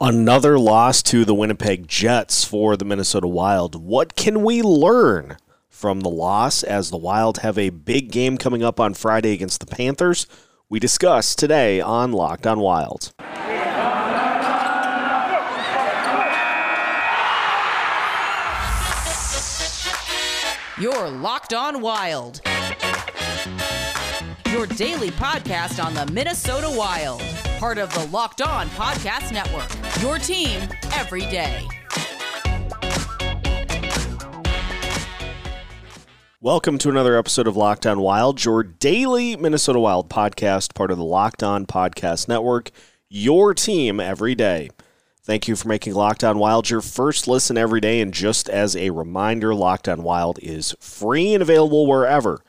Another loss to the Winnipeg Jets for the Minnesota Wild. What can we learn from the loss as the Wild have a big game coming up on Friday against the Panthers? We discuss today on Locked on Wild. You're Locked On Wild. Your daily podcast on the Minnesota Wild. Part of the Locked On Podcast Network. Your team every day. Welcome to another episode of Locked On Wild, your daily Minnesota Wild podcast, part of the Locked On Podcast Network. Your team every day. Thank you for making Locked On Wild your first listen every day. And just as a reminder, Locked On Wild is free and available wherever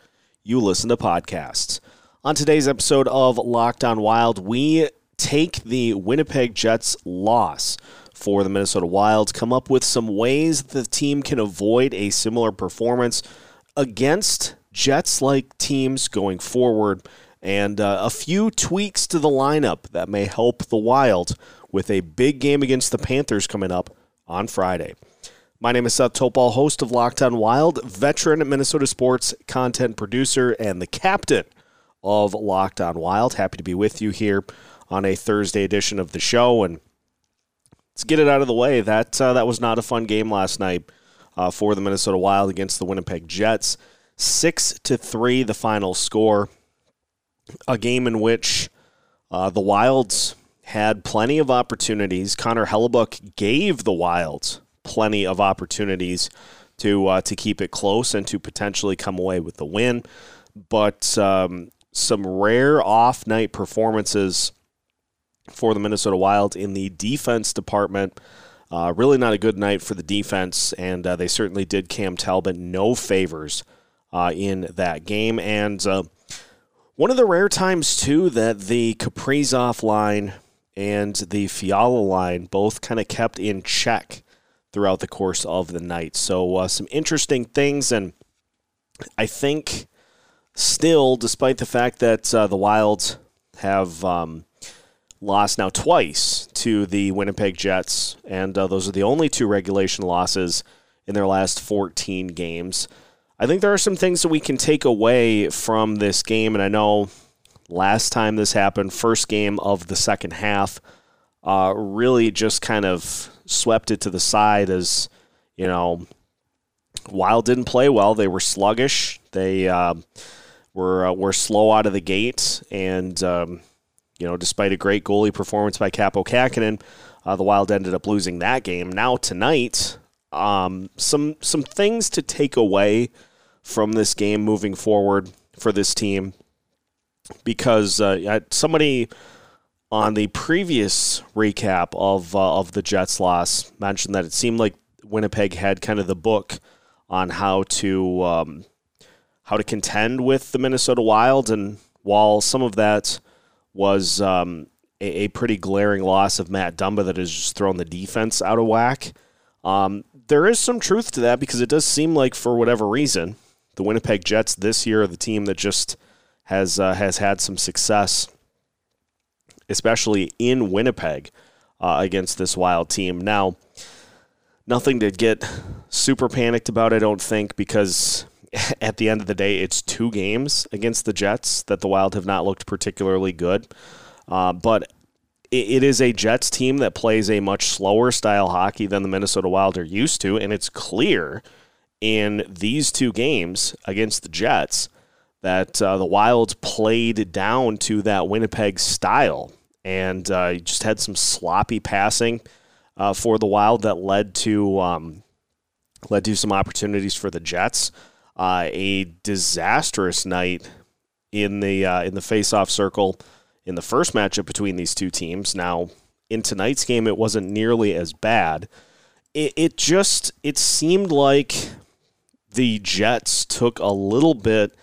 you listen to podcasts. On today's episode of Locked On Wild, we take the Winnipeg Jets loss for the Minnesota Wilds, come up with some ways the team can avoid a similar performance against Jets like teams going forward, and uh, a few tweaks to the lineup that may help the Wild with a big game against the Panthers coming up on Friday. My name is Seth Topal, host of Locked On Wild, veteran Minnesota sports content producer, and the captain of Locked On Wild. Happy to be with you here on a Thursday edition of the show. And let's get it out of the way. That uh, that was not a fun game last night uh, for the Minnesota Wild against the Winnipeg Jets. Six to three, the final score. A game in which uh, the Wilds had plenty of opportunities. Connor Hellebuyck gave the Wilds plenty of opportunities to uh, to keep it close and to potentially come away with the win. But um, some rare off night performances for the Minnesota Wild in the defense department. Uh, really not a good night for the defense, and uh, they certainly did Cam Talbot no favors uh, in that game. And uh, one of the rare times, too, that the Kaprizov line and the Fiala line both kind of kept in check throughout the course of the night. So, uh, some interesting things, and I think still, despite the fact that uh, the Wilds have um, lost now twice to the Winnipeg Jets, and uh, those are the only two regulation losses in their last 14 games. I think there are some things that we can take away from this game, and I know last time this happened, first game of the second half, uh, really just kind of swept it to the side as, you know, Wild didn't play well. They were sluggish. They uh, were uh, were slow out of the gate, and um, you know, despite a great goalie performance by Kaapo Kähkönen, uh, the Wild ended up losing that game. Now tonight, um, some some things to take away from this game moving forward for this team because uh, somebody on the previous recap of uh, of the Jets loss mentioned that it seemed like Winnipeg had kind of the book on how to um, how to contend with the Minnesota Wild, and while some of that was um, a, a, pretty glaring loss of Matt Dumba that has just thrown the defense out of whack. Um, there is some truth to that because it does seem like, for whatever reason, the Winnipeg Jets this year are the team that just has uh, has had some success, especially in Winnipeg uh, against this Wild team. Now, nothing to get super panicked about, I don't think, because at the end of the day, it's two games against the Jets that the Wild have not looked particularly good. Uh, but it is a Jets team that plays a much slower style hockey than the Minnesota Wild are used to, and it's clear in these two games against the Jets that uh, the Wild played down to that Winnipeg style and uh, just had some sloppy passing uh, for the Wild that led to um, led to some opportunities for the Jets. Uh, a disastrous night in the uh, in the face-off circle in the first matchup between these two teams. Now in tonight's game, it wasn't nearly as bad. It, it just it seemed like the Jets took a little bit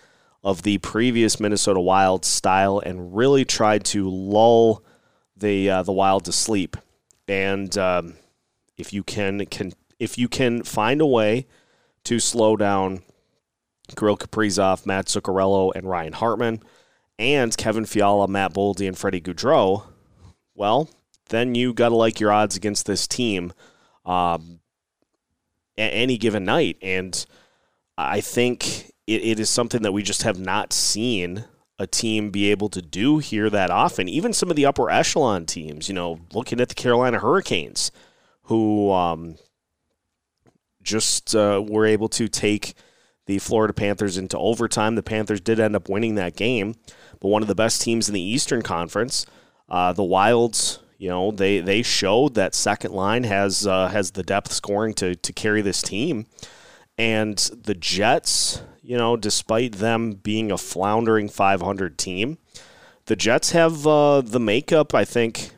of the previous Minnesota Wild style and really tried to lull the uh, the Wild to sleep. And um, if you can, can if you can find a way to slow down Kirill Kaprizov, Matt Zuccarello, and Ryan Hartman, and Kevin Fiala, Matt Boldy, and Freddie Gaudreau, well, then you got to like your odds against this team um, any given night. And I think it, it is something that we just have not seen a team be able to do here that often. Even some of the upper echelon teams, you know, looking at the Carolina Hurricanes, who um, just uh, were able to take the Florida Panthers into overtime. The Panthers did end up winning that game, but one of the best teams in the Eastern Conference, uh, the Wilds, you know, they they showed that second line has uh, has the depth scoring to to carry this team, and the Jets, you know, despite them being a floundering 500 team, the Jets have uh, the makeup. I think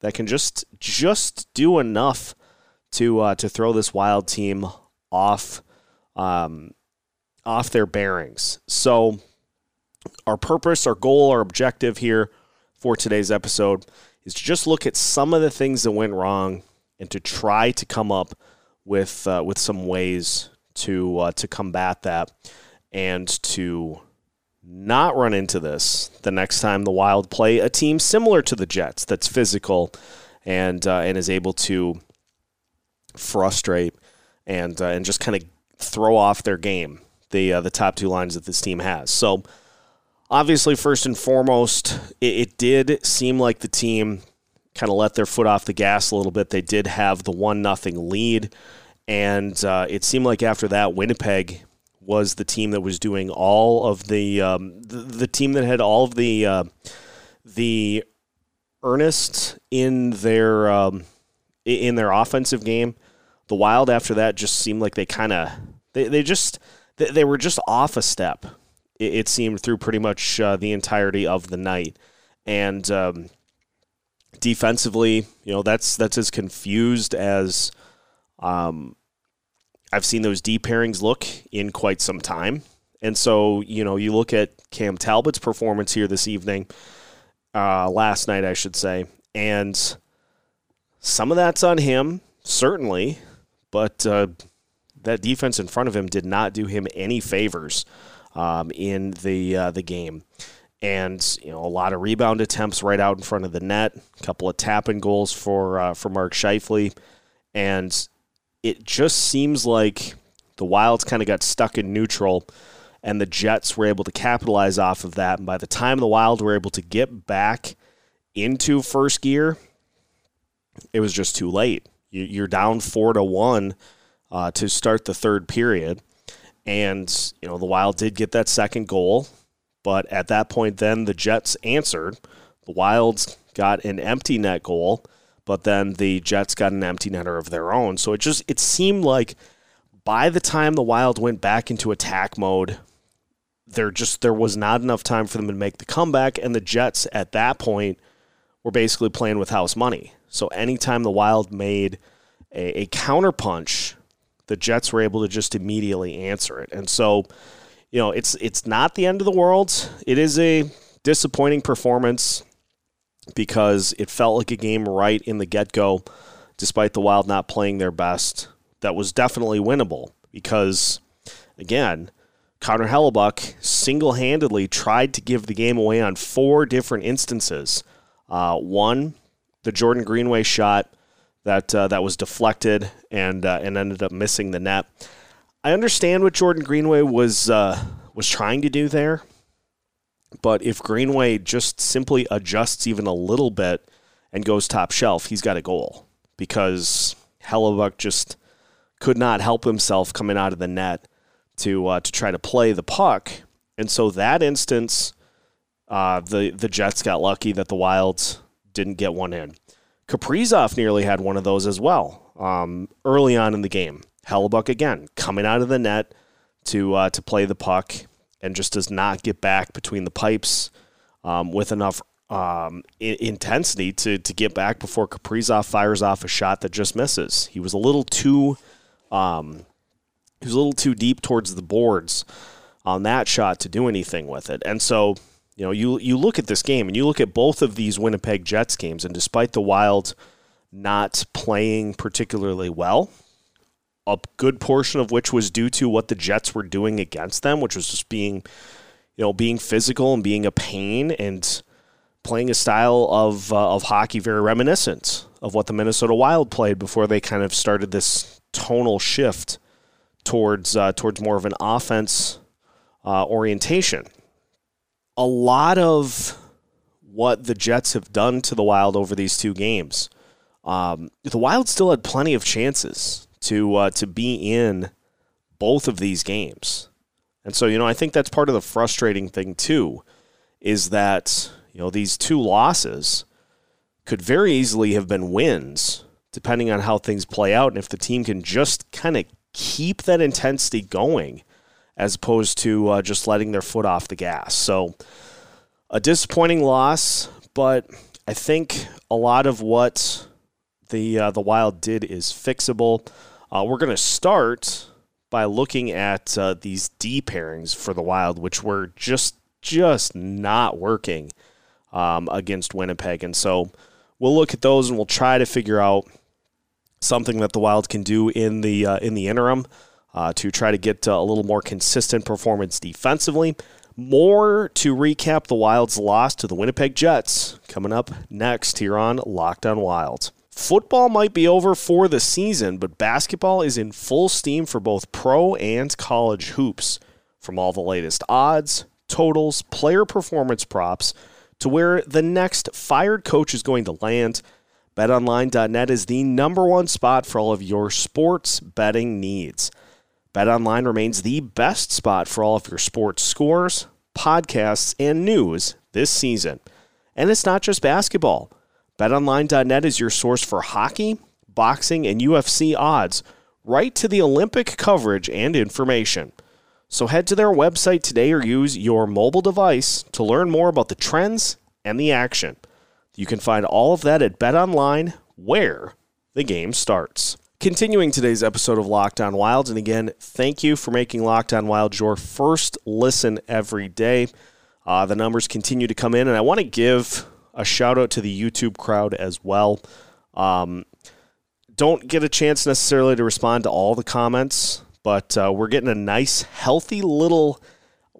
that can just just do enough to uh, to throw this Wild team off. Um, off their bearings. So, our purpose, our goal, our objective here for today's episode is to just look at some of the things that went wrong and to try to come up with uh, with some ways to uh, to combat that and to not run into this the next time the Wild play a team similar to the Jets that's physical and uh, and is able to frustrate and uh, and just kind of throw off their game the uh, the top two lines that this team has. So obviously, first and foremost, it, it did seem like the team kind of let their foot off the gas a little bit. They did have the one nothing lead, and uh, it seemed like after that, Winnipeg was the team that was doing all of the um, the, the, team that had all of the uh, the earnest in their um, in their offensive game. The Wild after that just seemed like they kind of they, they just they, were just off a step. It, it seemed through pretty much uh, the entirety of the night, and um, defensively, you know, that's that's as confused as um, I've seen those D pairings look in quite some time. And so, you know, you look at Cam Talbot's performance here this evening, uh, last night, I should say, and some of that's on him, certainly, but uh, that defense in front of him did not do him any favors um, in the uh, the game. And you know a lot of rebound attempts right out in front of the net, a couple of tapping goals for uh, for Mark Scheifele, and it just seems like the Wilds kind of got stuck in neutral, and the Jets were able to capitalize off of that. And by the time the Wild were able to get back into first gear, it was just too late. You're down four to one uh, to start the third period. And, you know, the Wild did get that second goal. But at that point, then the Jets answered. The Wilds got an empty net goal, but then the Jets got an empty netter of their own. So it just it seemed like by the time the Wild went back into attack mode, there just there was not enough time for them to make the comeback, and the Jets at that point were basically playing with house money. So anytime the Wild made a, a counterpunch the Jets were able to just immediately answer it. And so, you know, it's it's not the end of the world. It is a disappointing performance because it felt like a game right in the get-go despite the Wild not playing their best. That was definitely winnable because again, Connor Hellebuyck single-handedly tried to give the game away on four different instances. Uh, one, the Jordan Greenway shot that uh, that was deflected and uh, and ended up missing the net. I understand what Jordan Greenway was uh, was trying to do there, but if Greenway just simply adjusts even a little bit and goes top shelf, he's got a goal because Hellebuyck just could not help himself coming out of the net to uh, to try to play the puck, and so that instance, uh, the the Jets got lucky that the Wilds didn't get one in. Kaprizov nearly had one of those as well um, early on in the game. Hellebuyck again coming out of the net to uh, to play the puck and just does not get back between the pipes um, with enough um, I- intensity to to get back before Kaprizov fires off a shot that just misses. He was a little too um, he was a little too deep towards the boards on that shot to do anything with it, and so you know, you you look at this game and you look at both of these Winnipeg Jets games, and despite the Wild not playing particularly well, a good portion of which was due to what the Jets were doing against them, which was just being, you know, being physical and being a pain and playing a style of uh, of hockey very reminiscent of what the Minnesota Wild played before they kind of started this tonal shift towards uh, towards more of an offense uh, orientation. A lot of what the Jets have done to the Wild over these two games, um, the Wild still had plenty of chances to uh, to be in both of these games, and so you know I think that's part of the frustrating thing too, is that you know these two losses could very easily have been wins depending on how things play out. And if the team can just kind of keep that intensity going as opposed to uh, just letting their foot off the gas. So, a disappointing loss, but I think a lot of what the uh, the Wild did is fixable. Uh, we're going to start by looking at uh, these D pairings for the Wild, which were just just not working um, against Winnipeg, and so we'll look at those and we'll try to figure out something that the Wild can do in the uh, in the interim uh, to try to get uh, a little more consistent performance defensively. More to recap the Wild's loss to the Winnipeg Jets coming up next here on Locked On Wild. Football might be over for the season, but basketball is in full steam for both pro and college hoops. From all the latest odds, totals, player performance props, to where the next fired coach is going to land, BetOnline.net is the number one spot for all of your sports betting needs. BetOnline remains the best spot for all of your sports scores, podcasts, and news this season. And it's not just basketball. BetOnline.net is your source for hockey, boxing, and UFC odds, right to the Olympic coverage and information. So head to their website today or use your mobile device to learn more about the trends and the action. You can find all of that at BetOnline, where the game starts. Continuing today's episode of Lockdown On Wild, and again, thank you for making Locked On Wild your first listen every day. Uh, the numbers continue to come in, and I want to give a shout out to the YouTube crowd as well. Um, don't get a chance necessarily to respond to all the comments, but uh, we're getting a nice, healthy little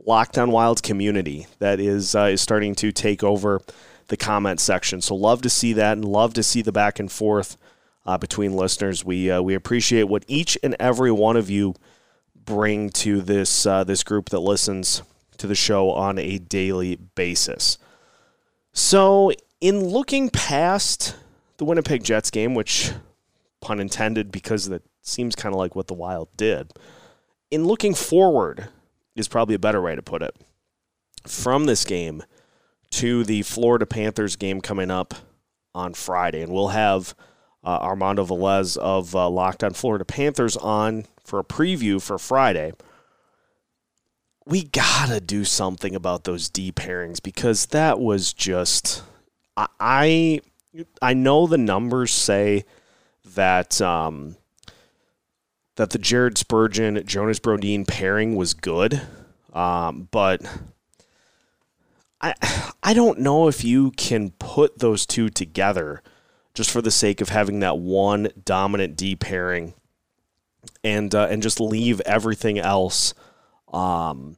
Lockdown On Wild community that is uh, is starting to take over the comment section. So love to see that, and love to see the back and forth uh, between listeners. We uh, we appreciate what each and every one of you bring to this uh, this group that listens to the show on a daily basis. So, in looking past the Winnipeg Jets game, which pun intended, because that seems kind of like what the Wild did. In looking forward is probably a better way to put it. From this game to the Florida Panthers game coming up on Friday, and we'll have uh, Armando Velez of uh, Locked On Florida Panthers on for a preview for Friday. We gotta do something about those D pairings because that was just I I know the numbers say that um, that the Jared Spurgeon Jonas Brodin pairing was good, um, but I I don't know if you can put those two together just for the sake of having that one dominant D pairing and uh, and just leave everything else um,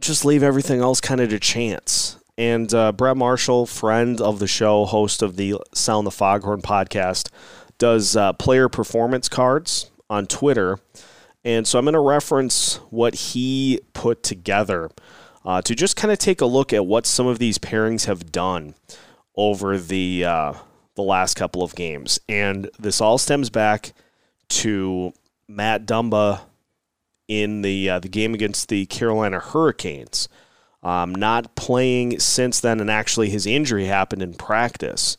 just leave everything else kind of to chance. And uh, Brett Marshall, friend of the show, host of the Sound the Foghorn podcast, does uh, player performance cards on Twitter. And so I'm going to reference what he put together uh, to just kind of take a look at what some of these pairings have done over the uh, the last couple of games. And this all stems back to Matt Dumba in the uh, the game against the Carolina Hurricanes. Um, not playing since then, and actually his injury happened in practice.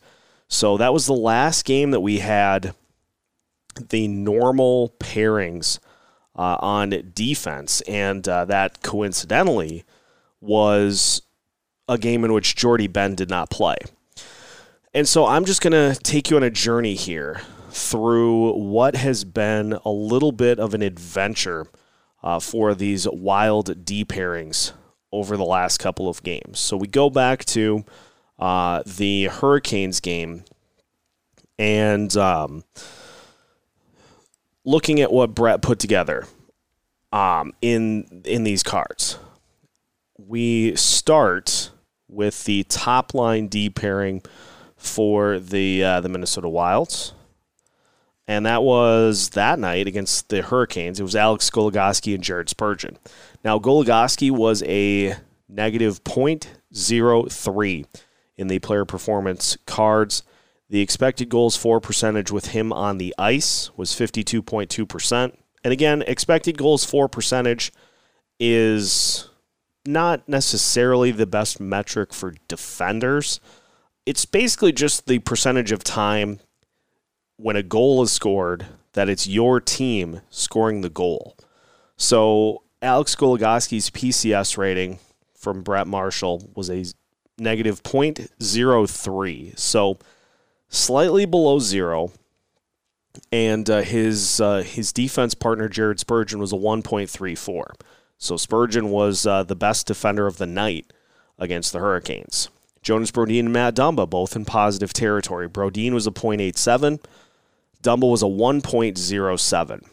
So that was the last game that we had the normal pairings uh, on defense, and uh, that coincidentally was a game in which Jordie Benn did not play. And so I'm just going to take you on a journey here through what has been a little bit of an adventure uh, for these wild D pairings over the last couple of games. So we go back to uh, the Hurricanes game and um, looking at what Brett put together um, in in these cards. We start with the top line D pairing for the uh, the Minnesota Wilds. And that was that night against the Hurricanes. It was Alex Goligoski and Jared Spurgeon. Now, Goligoski was a negative 0.03 in the player performance cards. The expected goals for percentage with him on the ice was 52.2%. And again, expected goals for percentage is not necessarily the best metric for defenders. It's basically just the percentage of time when a goal is scored that it's your team scoring the goal. So Alex Goligoski's PCS rating from Brett Marshall was a negative 0.03. So slightly below zero. And uh, his uh, his defense partner Jared Spurgeon was a 1.34. So Spurgeon was uh, the best defender of the night against the Hurricanes. Jonas Brodin and Matt Dumba both in positive territory. Brodin was a 0.87. Dumba was a 1.07.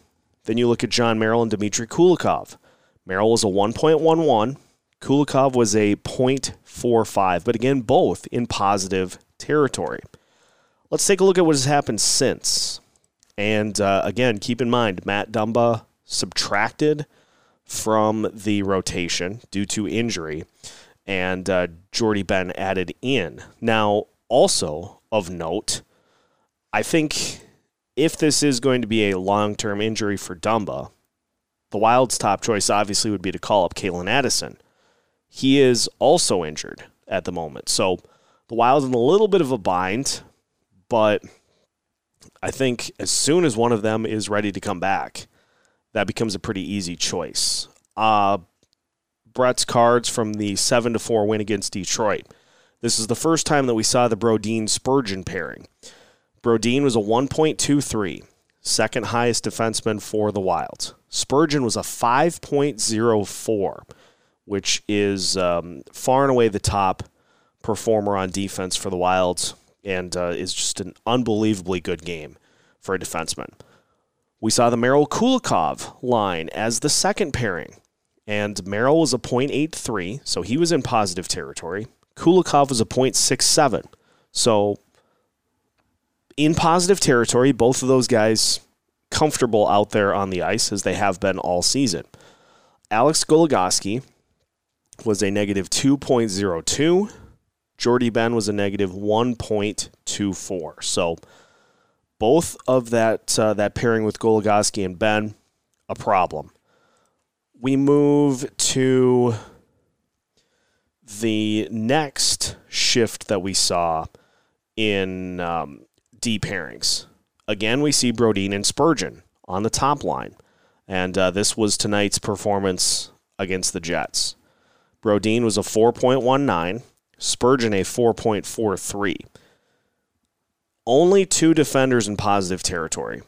Then you look at Jon Merrill and Dmitry Kulikov. Merrill was a 1.11. Kulikov was a 0.45, but again, both in positive territory. Let's take a look at what has happened since. And uh, again, keep in mind, Matt Dumba subtracted from the rotation due to injury, and uh, Jordie Benn added in. Now, also of note, I think if this is going to be a long term injury for Dumba, the Wild's top choice obviously would be to call up Calen Addison. He is also injured at the moment. So the Wild's in a little bit of a bind, but I think as soon as one of them is ready to come back, that becomes a pretty easy choice. Uh, Brett's cards from the 7 to 4 win against Detroit. This is the first time that we saw the Brodin Spurgeon pairing. Brodin was a 1.23, second highest defenseman for the Wilds. Spurgeon was a 5.04, which is um, far and away the top performer on defense for the Wilds and uh, is just an unbelievably good game for a defenseman. We saw the Merrill Kulikov line as the second pairing, and Merrill was a 0.83, so he was in positive territory. Kulikov was a 0.67, so in positive territory, both of those guys comfortable out there on the ice as they have been all season. Alex Goligoski was a negative 2.02. Jordie Benn was a negative 1.24. So both of that uh, that pairing with Goligoski and Benn a problem. We move to the next shift that we saw in um, D pairings. Again, we see Brodin and Spurgeon on the top line. And uh, this was tonight's performance against the Jets. Brodin was a 4.19, Spurgeon a 4.43. Only two defenders in positive territory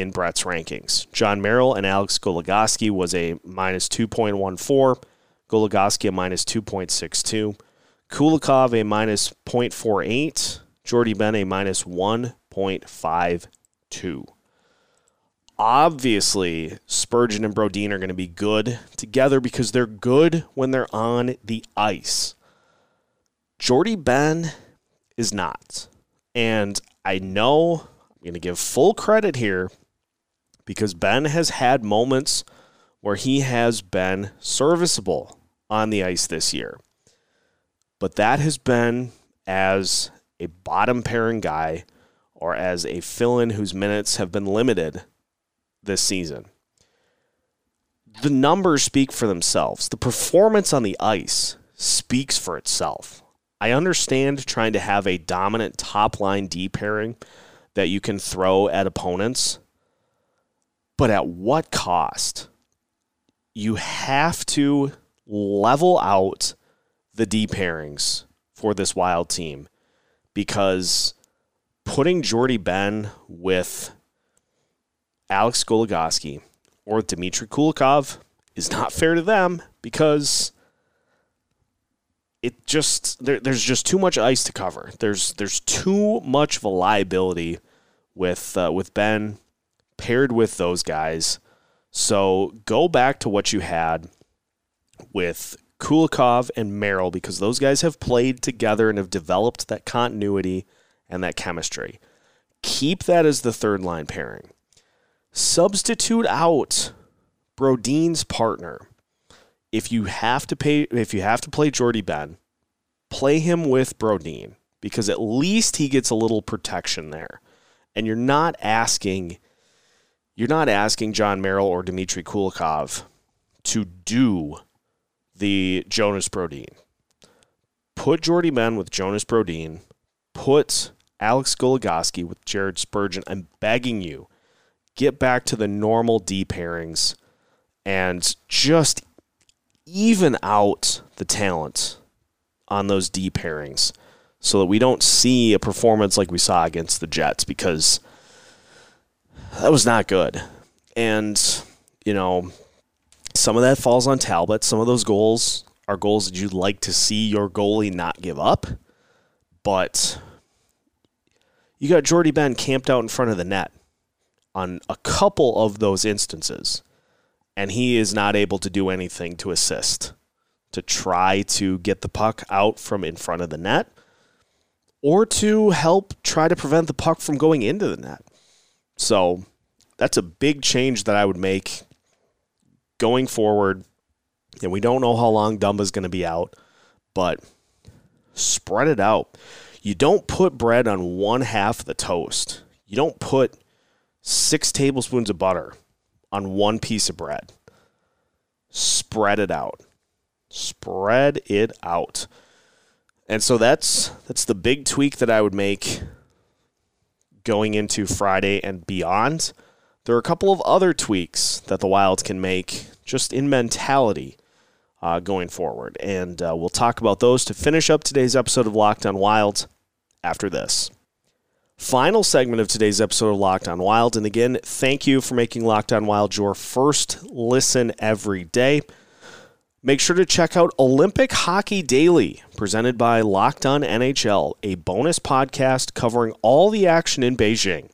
in Brett's rankings. Jon Merrill and Alex Goligoski was a minus 2.14, Goligoski a minus 2.62, Kulikov a minus 0.48, Jordie Benn a minus 1.52. Obviously, Spurgeon and Brodin are going to be good together because they're good when they're on the ice. Jordie Benn is not. And I know I'm going to give full credit here because Benn has had moments where he has been serviceable on the ice this year. But that has been as a bottom pairing guy or as a fill in whose minutes have been limited this season. The numbers speak for themselves. The performance on the ice speaks for itself. I understand trying to have a dominant top line D pairing that you can throw at opponents, but at what cost? You have to level out the D pairings for this wild team because putting Jordie Benn with Alex Goligoski or Dmitry Kulikov is not fair to them because it just there, there's just too much ice to cover. There's there's too much of a liability with uh, with Benn paired with those guys. So go back to what you had with Kulikov and Merrill because those guys have played together and have developed that continuity and that chemistry. Keep that as the third line pairing. Substitute out Brodin's partner. If you have to pay if you have to play Jordie Benn, play him with Brodin because at least he gets a little protection there. And you're not asking you're not asking Jon Merrill or Dmitry Kulikov to do the Jonas Brodin. Put Jordie Benn with Jonas Brodin. Put Alex Goligoski with Jared Spurgeon. I'm begging you, get back to the normal D pairings and just even out the talent on those D pairings so that we don't see a performance like we saw against the Jets because that was not good. And, you know, some of that falls on Talbot. Some of those goals are goals that you'd like to see your goalie not give up. But you got Jordie Benn camped out in front of the net on a couple of those instances, and he is not able to do anything to assist, to try to get the puck out from in front of the net, or to help try to prevent the puck from going into the net. So that's a big change that I would make going forward. And we don't know how long Dumba's going to be out, but spread it out. You don't put bread on one half of the toast. You don't put six tablespoons of butter on one piece of bread. Spread it out. Spread it out. And so that's that's the big tweak that I would make going into Friday and beyond. There are a couple of other tweaks that the Wilds can make just in mentality uh, going forward. And uh, we'll talk about those to finish up today's episode of Locked on Wild after this. Final segment of today's episode of Locked on Wild. And again, thank you for making Locked on Wild your first listen every day. Make sure to check out Olympic Hockey Daily, presented by Locked On NHL, a bonus podcast covering all the action in Beijing.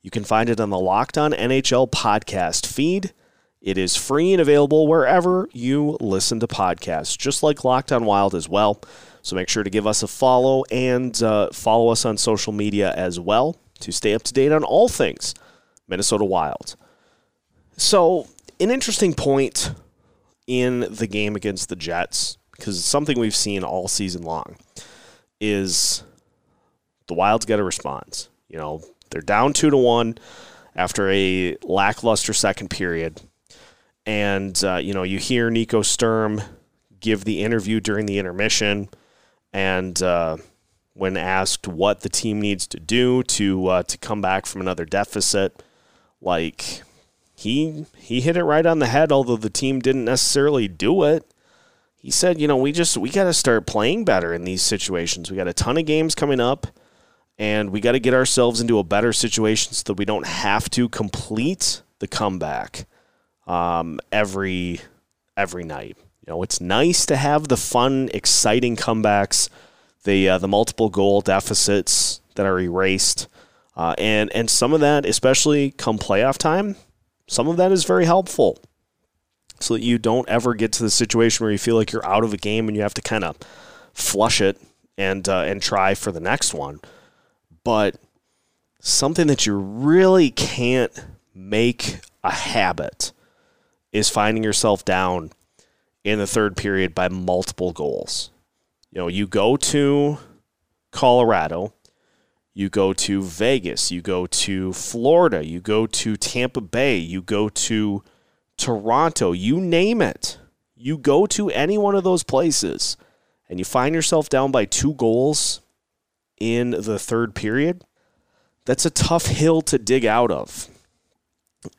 You can find it on the Locked On NHL podcast feed. It is free and available wherever you listen to podcasts, just like Locked On Wild as well. So make sure to give us a follow and uh, follow us on social media as well to stay up to date on all things Minnesota Wild. So, an interesting point in the game against the Jets, because something we've seen all season long, is the Wilds get a response. You know, they're down two to one after a lackluster second period, and uh, you know you hear Nico Sturm give the interview during the intermission, and uh, when asked what the team needs to do to uh, to come back from another deficit, like he he hit it right on the head. Although the team didn't necessarily do it, he said, you know, we just we got to start playing better in these situations. We got a ton of games coming up and we got to get ourselves into a better situation so that we don't have to complete the comeback um, every every night. You know, it's nice to have the fun, exciting comebacks, the uh, the multiple goal deficits that are erased, uh, and and some of that, especially come playoff time, some of that is very helpful, so that you don't ever get to the situation where you feel like you're out of a game and you have to kind of flush it and uh, and try for the next one but something that you really can't make a habit is finding yourself down in the third period by multiple goals. You know, you go to Colorado, you go to Vegas, you go to Florida, you go to Tampa Bay, you go to Toronto, you name it. You go to any one of those places and you find yourself down by two goals in the third period, that's a tough hill to dig out of.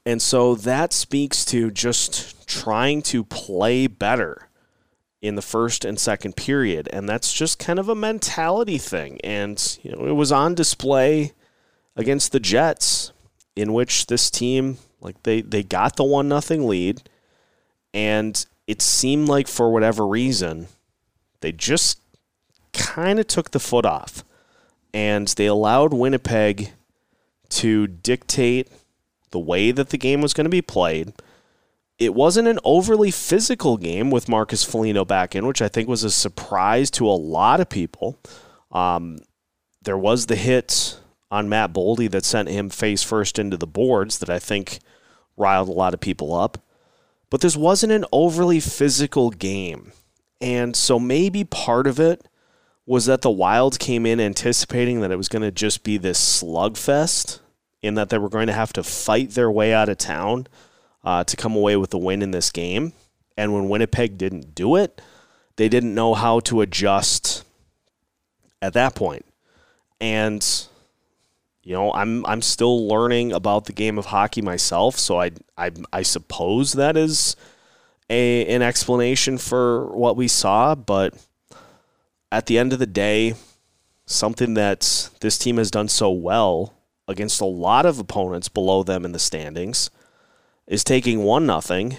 And so that speaks to just trying to play better in the first and second period. And that's just kind of a mentality thing. And, you know, it was on display against the Jets, in which this team, like they, they got the one nothing lead, and it seemed like for whatever reason, they just kind of took the foot off and they allowed Winnipeg to dictate the way that the game was going to be played. It wasn't an overly physical game with Marcus Foligno back in, which I think was a surprise to a lot of people. Um, there was the hit on Matt Boldy that sent him face first into the boards that I think riled a lot of people up. But this wasn't an overly physical game. And so maybe part of it was that the Wild came in anticipating that it was going to just be this slugfest in that they were going to have to fight their way out of town uh, to come away with the win in this game. And when Winnipeg didn't do it, they didn't know how to adjust at that point. And you know, I'm I'm still learning about the game of hockey myself, so I I, I suppose that is a an explanation for what we saw, but at the end of the day, something that this team has done so well against a lot of opponents below them in the standings is taking one nothing,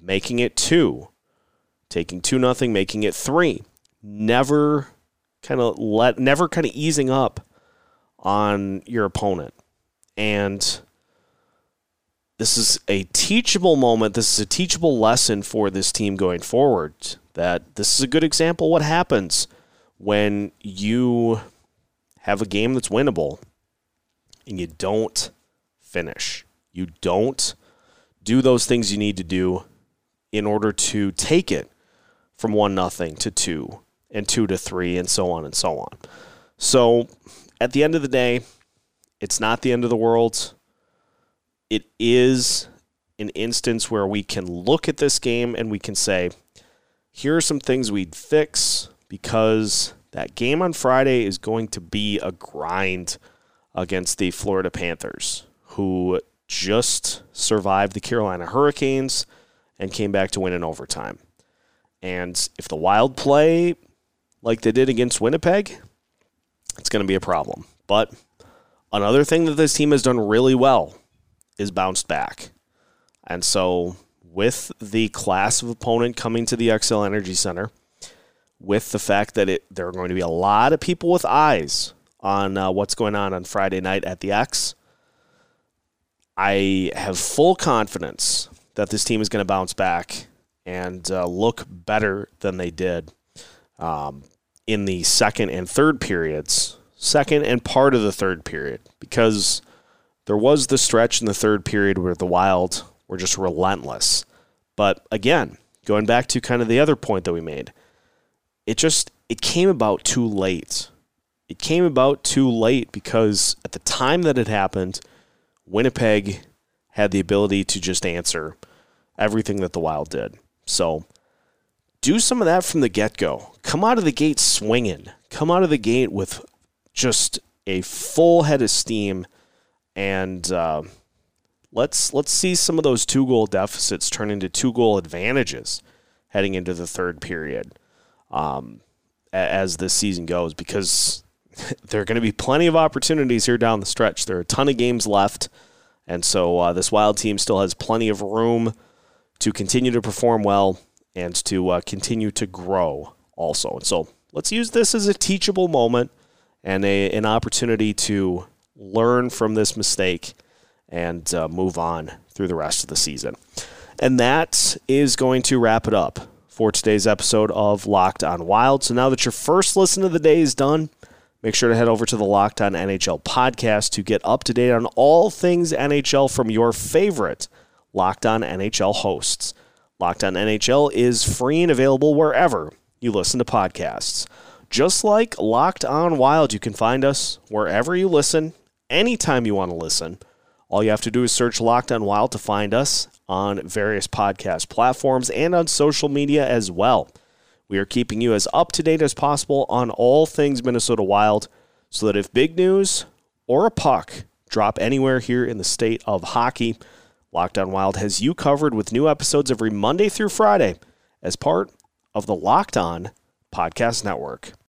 making it two, taking two nothing, making it three. Never kind of let never kind of easing up on your opponent. And this is a teachable moment. This is a teachable lesson for this team going forward. That this is a good example what happens when you have a game that's winnable and you don't finish. You don't do those things you need to do in order to take it from one nothing to two and two to three and so on and so on. So at the end of the day, it's not the end of the world. It is an instance where we can look at this game and we can say, here are some things we'd fix because that game on Friday is going to be a grind against the Florida Panthers, who just survived the Carolina Hurricanes and came back to win in overtime. And if the Wild play like they did against Winnipeg, it's going to be a problem. But another thing that this team has done really well is bounced back. And so, with the class of opponent coming to the Xcel Energy Center, with the fact that it, there are going to be a lot of people with eyes on uh, what's going on on Friday night at the X, I have full confidence that this team is going to bounce back and uh, look better than they did um, in the second and third periods, second and part of the third period, because there was the stretch in the third period where the Wild were just relentless. But again, going back to kind of the other point that we made, it just it came about too late. It came about too late because at the time that it happened, Winnipeg had the ability to just answer everything that the Wild did. So do some of that from the get go. Come out of the gate swinging. Come out of the gate with just a full head of steam, and uh, let's let's see some of those two goal deficits turn into two goal advantages heading into the third period um, as this season goes because there are going to be plenty of opportunities here down the stretch. There are a ton of games left, and so uh, this Wild team still has plenty of room to continue to perform well and to uh, continue to grow also. And so let's use this as a teachable moment and a, an opportunity to learn from this mistake and uh, move on through the rest of the season. And that is going to wrap it up for today's episode of Locked on Wild. So now that your first listen of the day is done, make sure to head over to the Locked on NHL podcast to get up to date on all things NHL from your favorite Locked on NHL hosts. Locked on NHL is free and available wherever you listen to podcasts. Just like Locked on Wild, you can find us wherever you listen, anytime you want to listen. All you have to do is search Locked on Wild to find us on various podcast platforms and on social media as well. We are keeping you as up to date as possible on all things Minnesota Wild so that if big news or a puck drop anywhere here in the state of hockey, Locked On Wild has you covered with new episodes every Monday through Friday as part of the Locked On Podcast Network.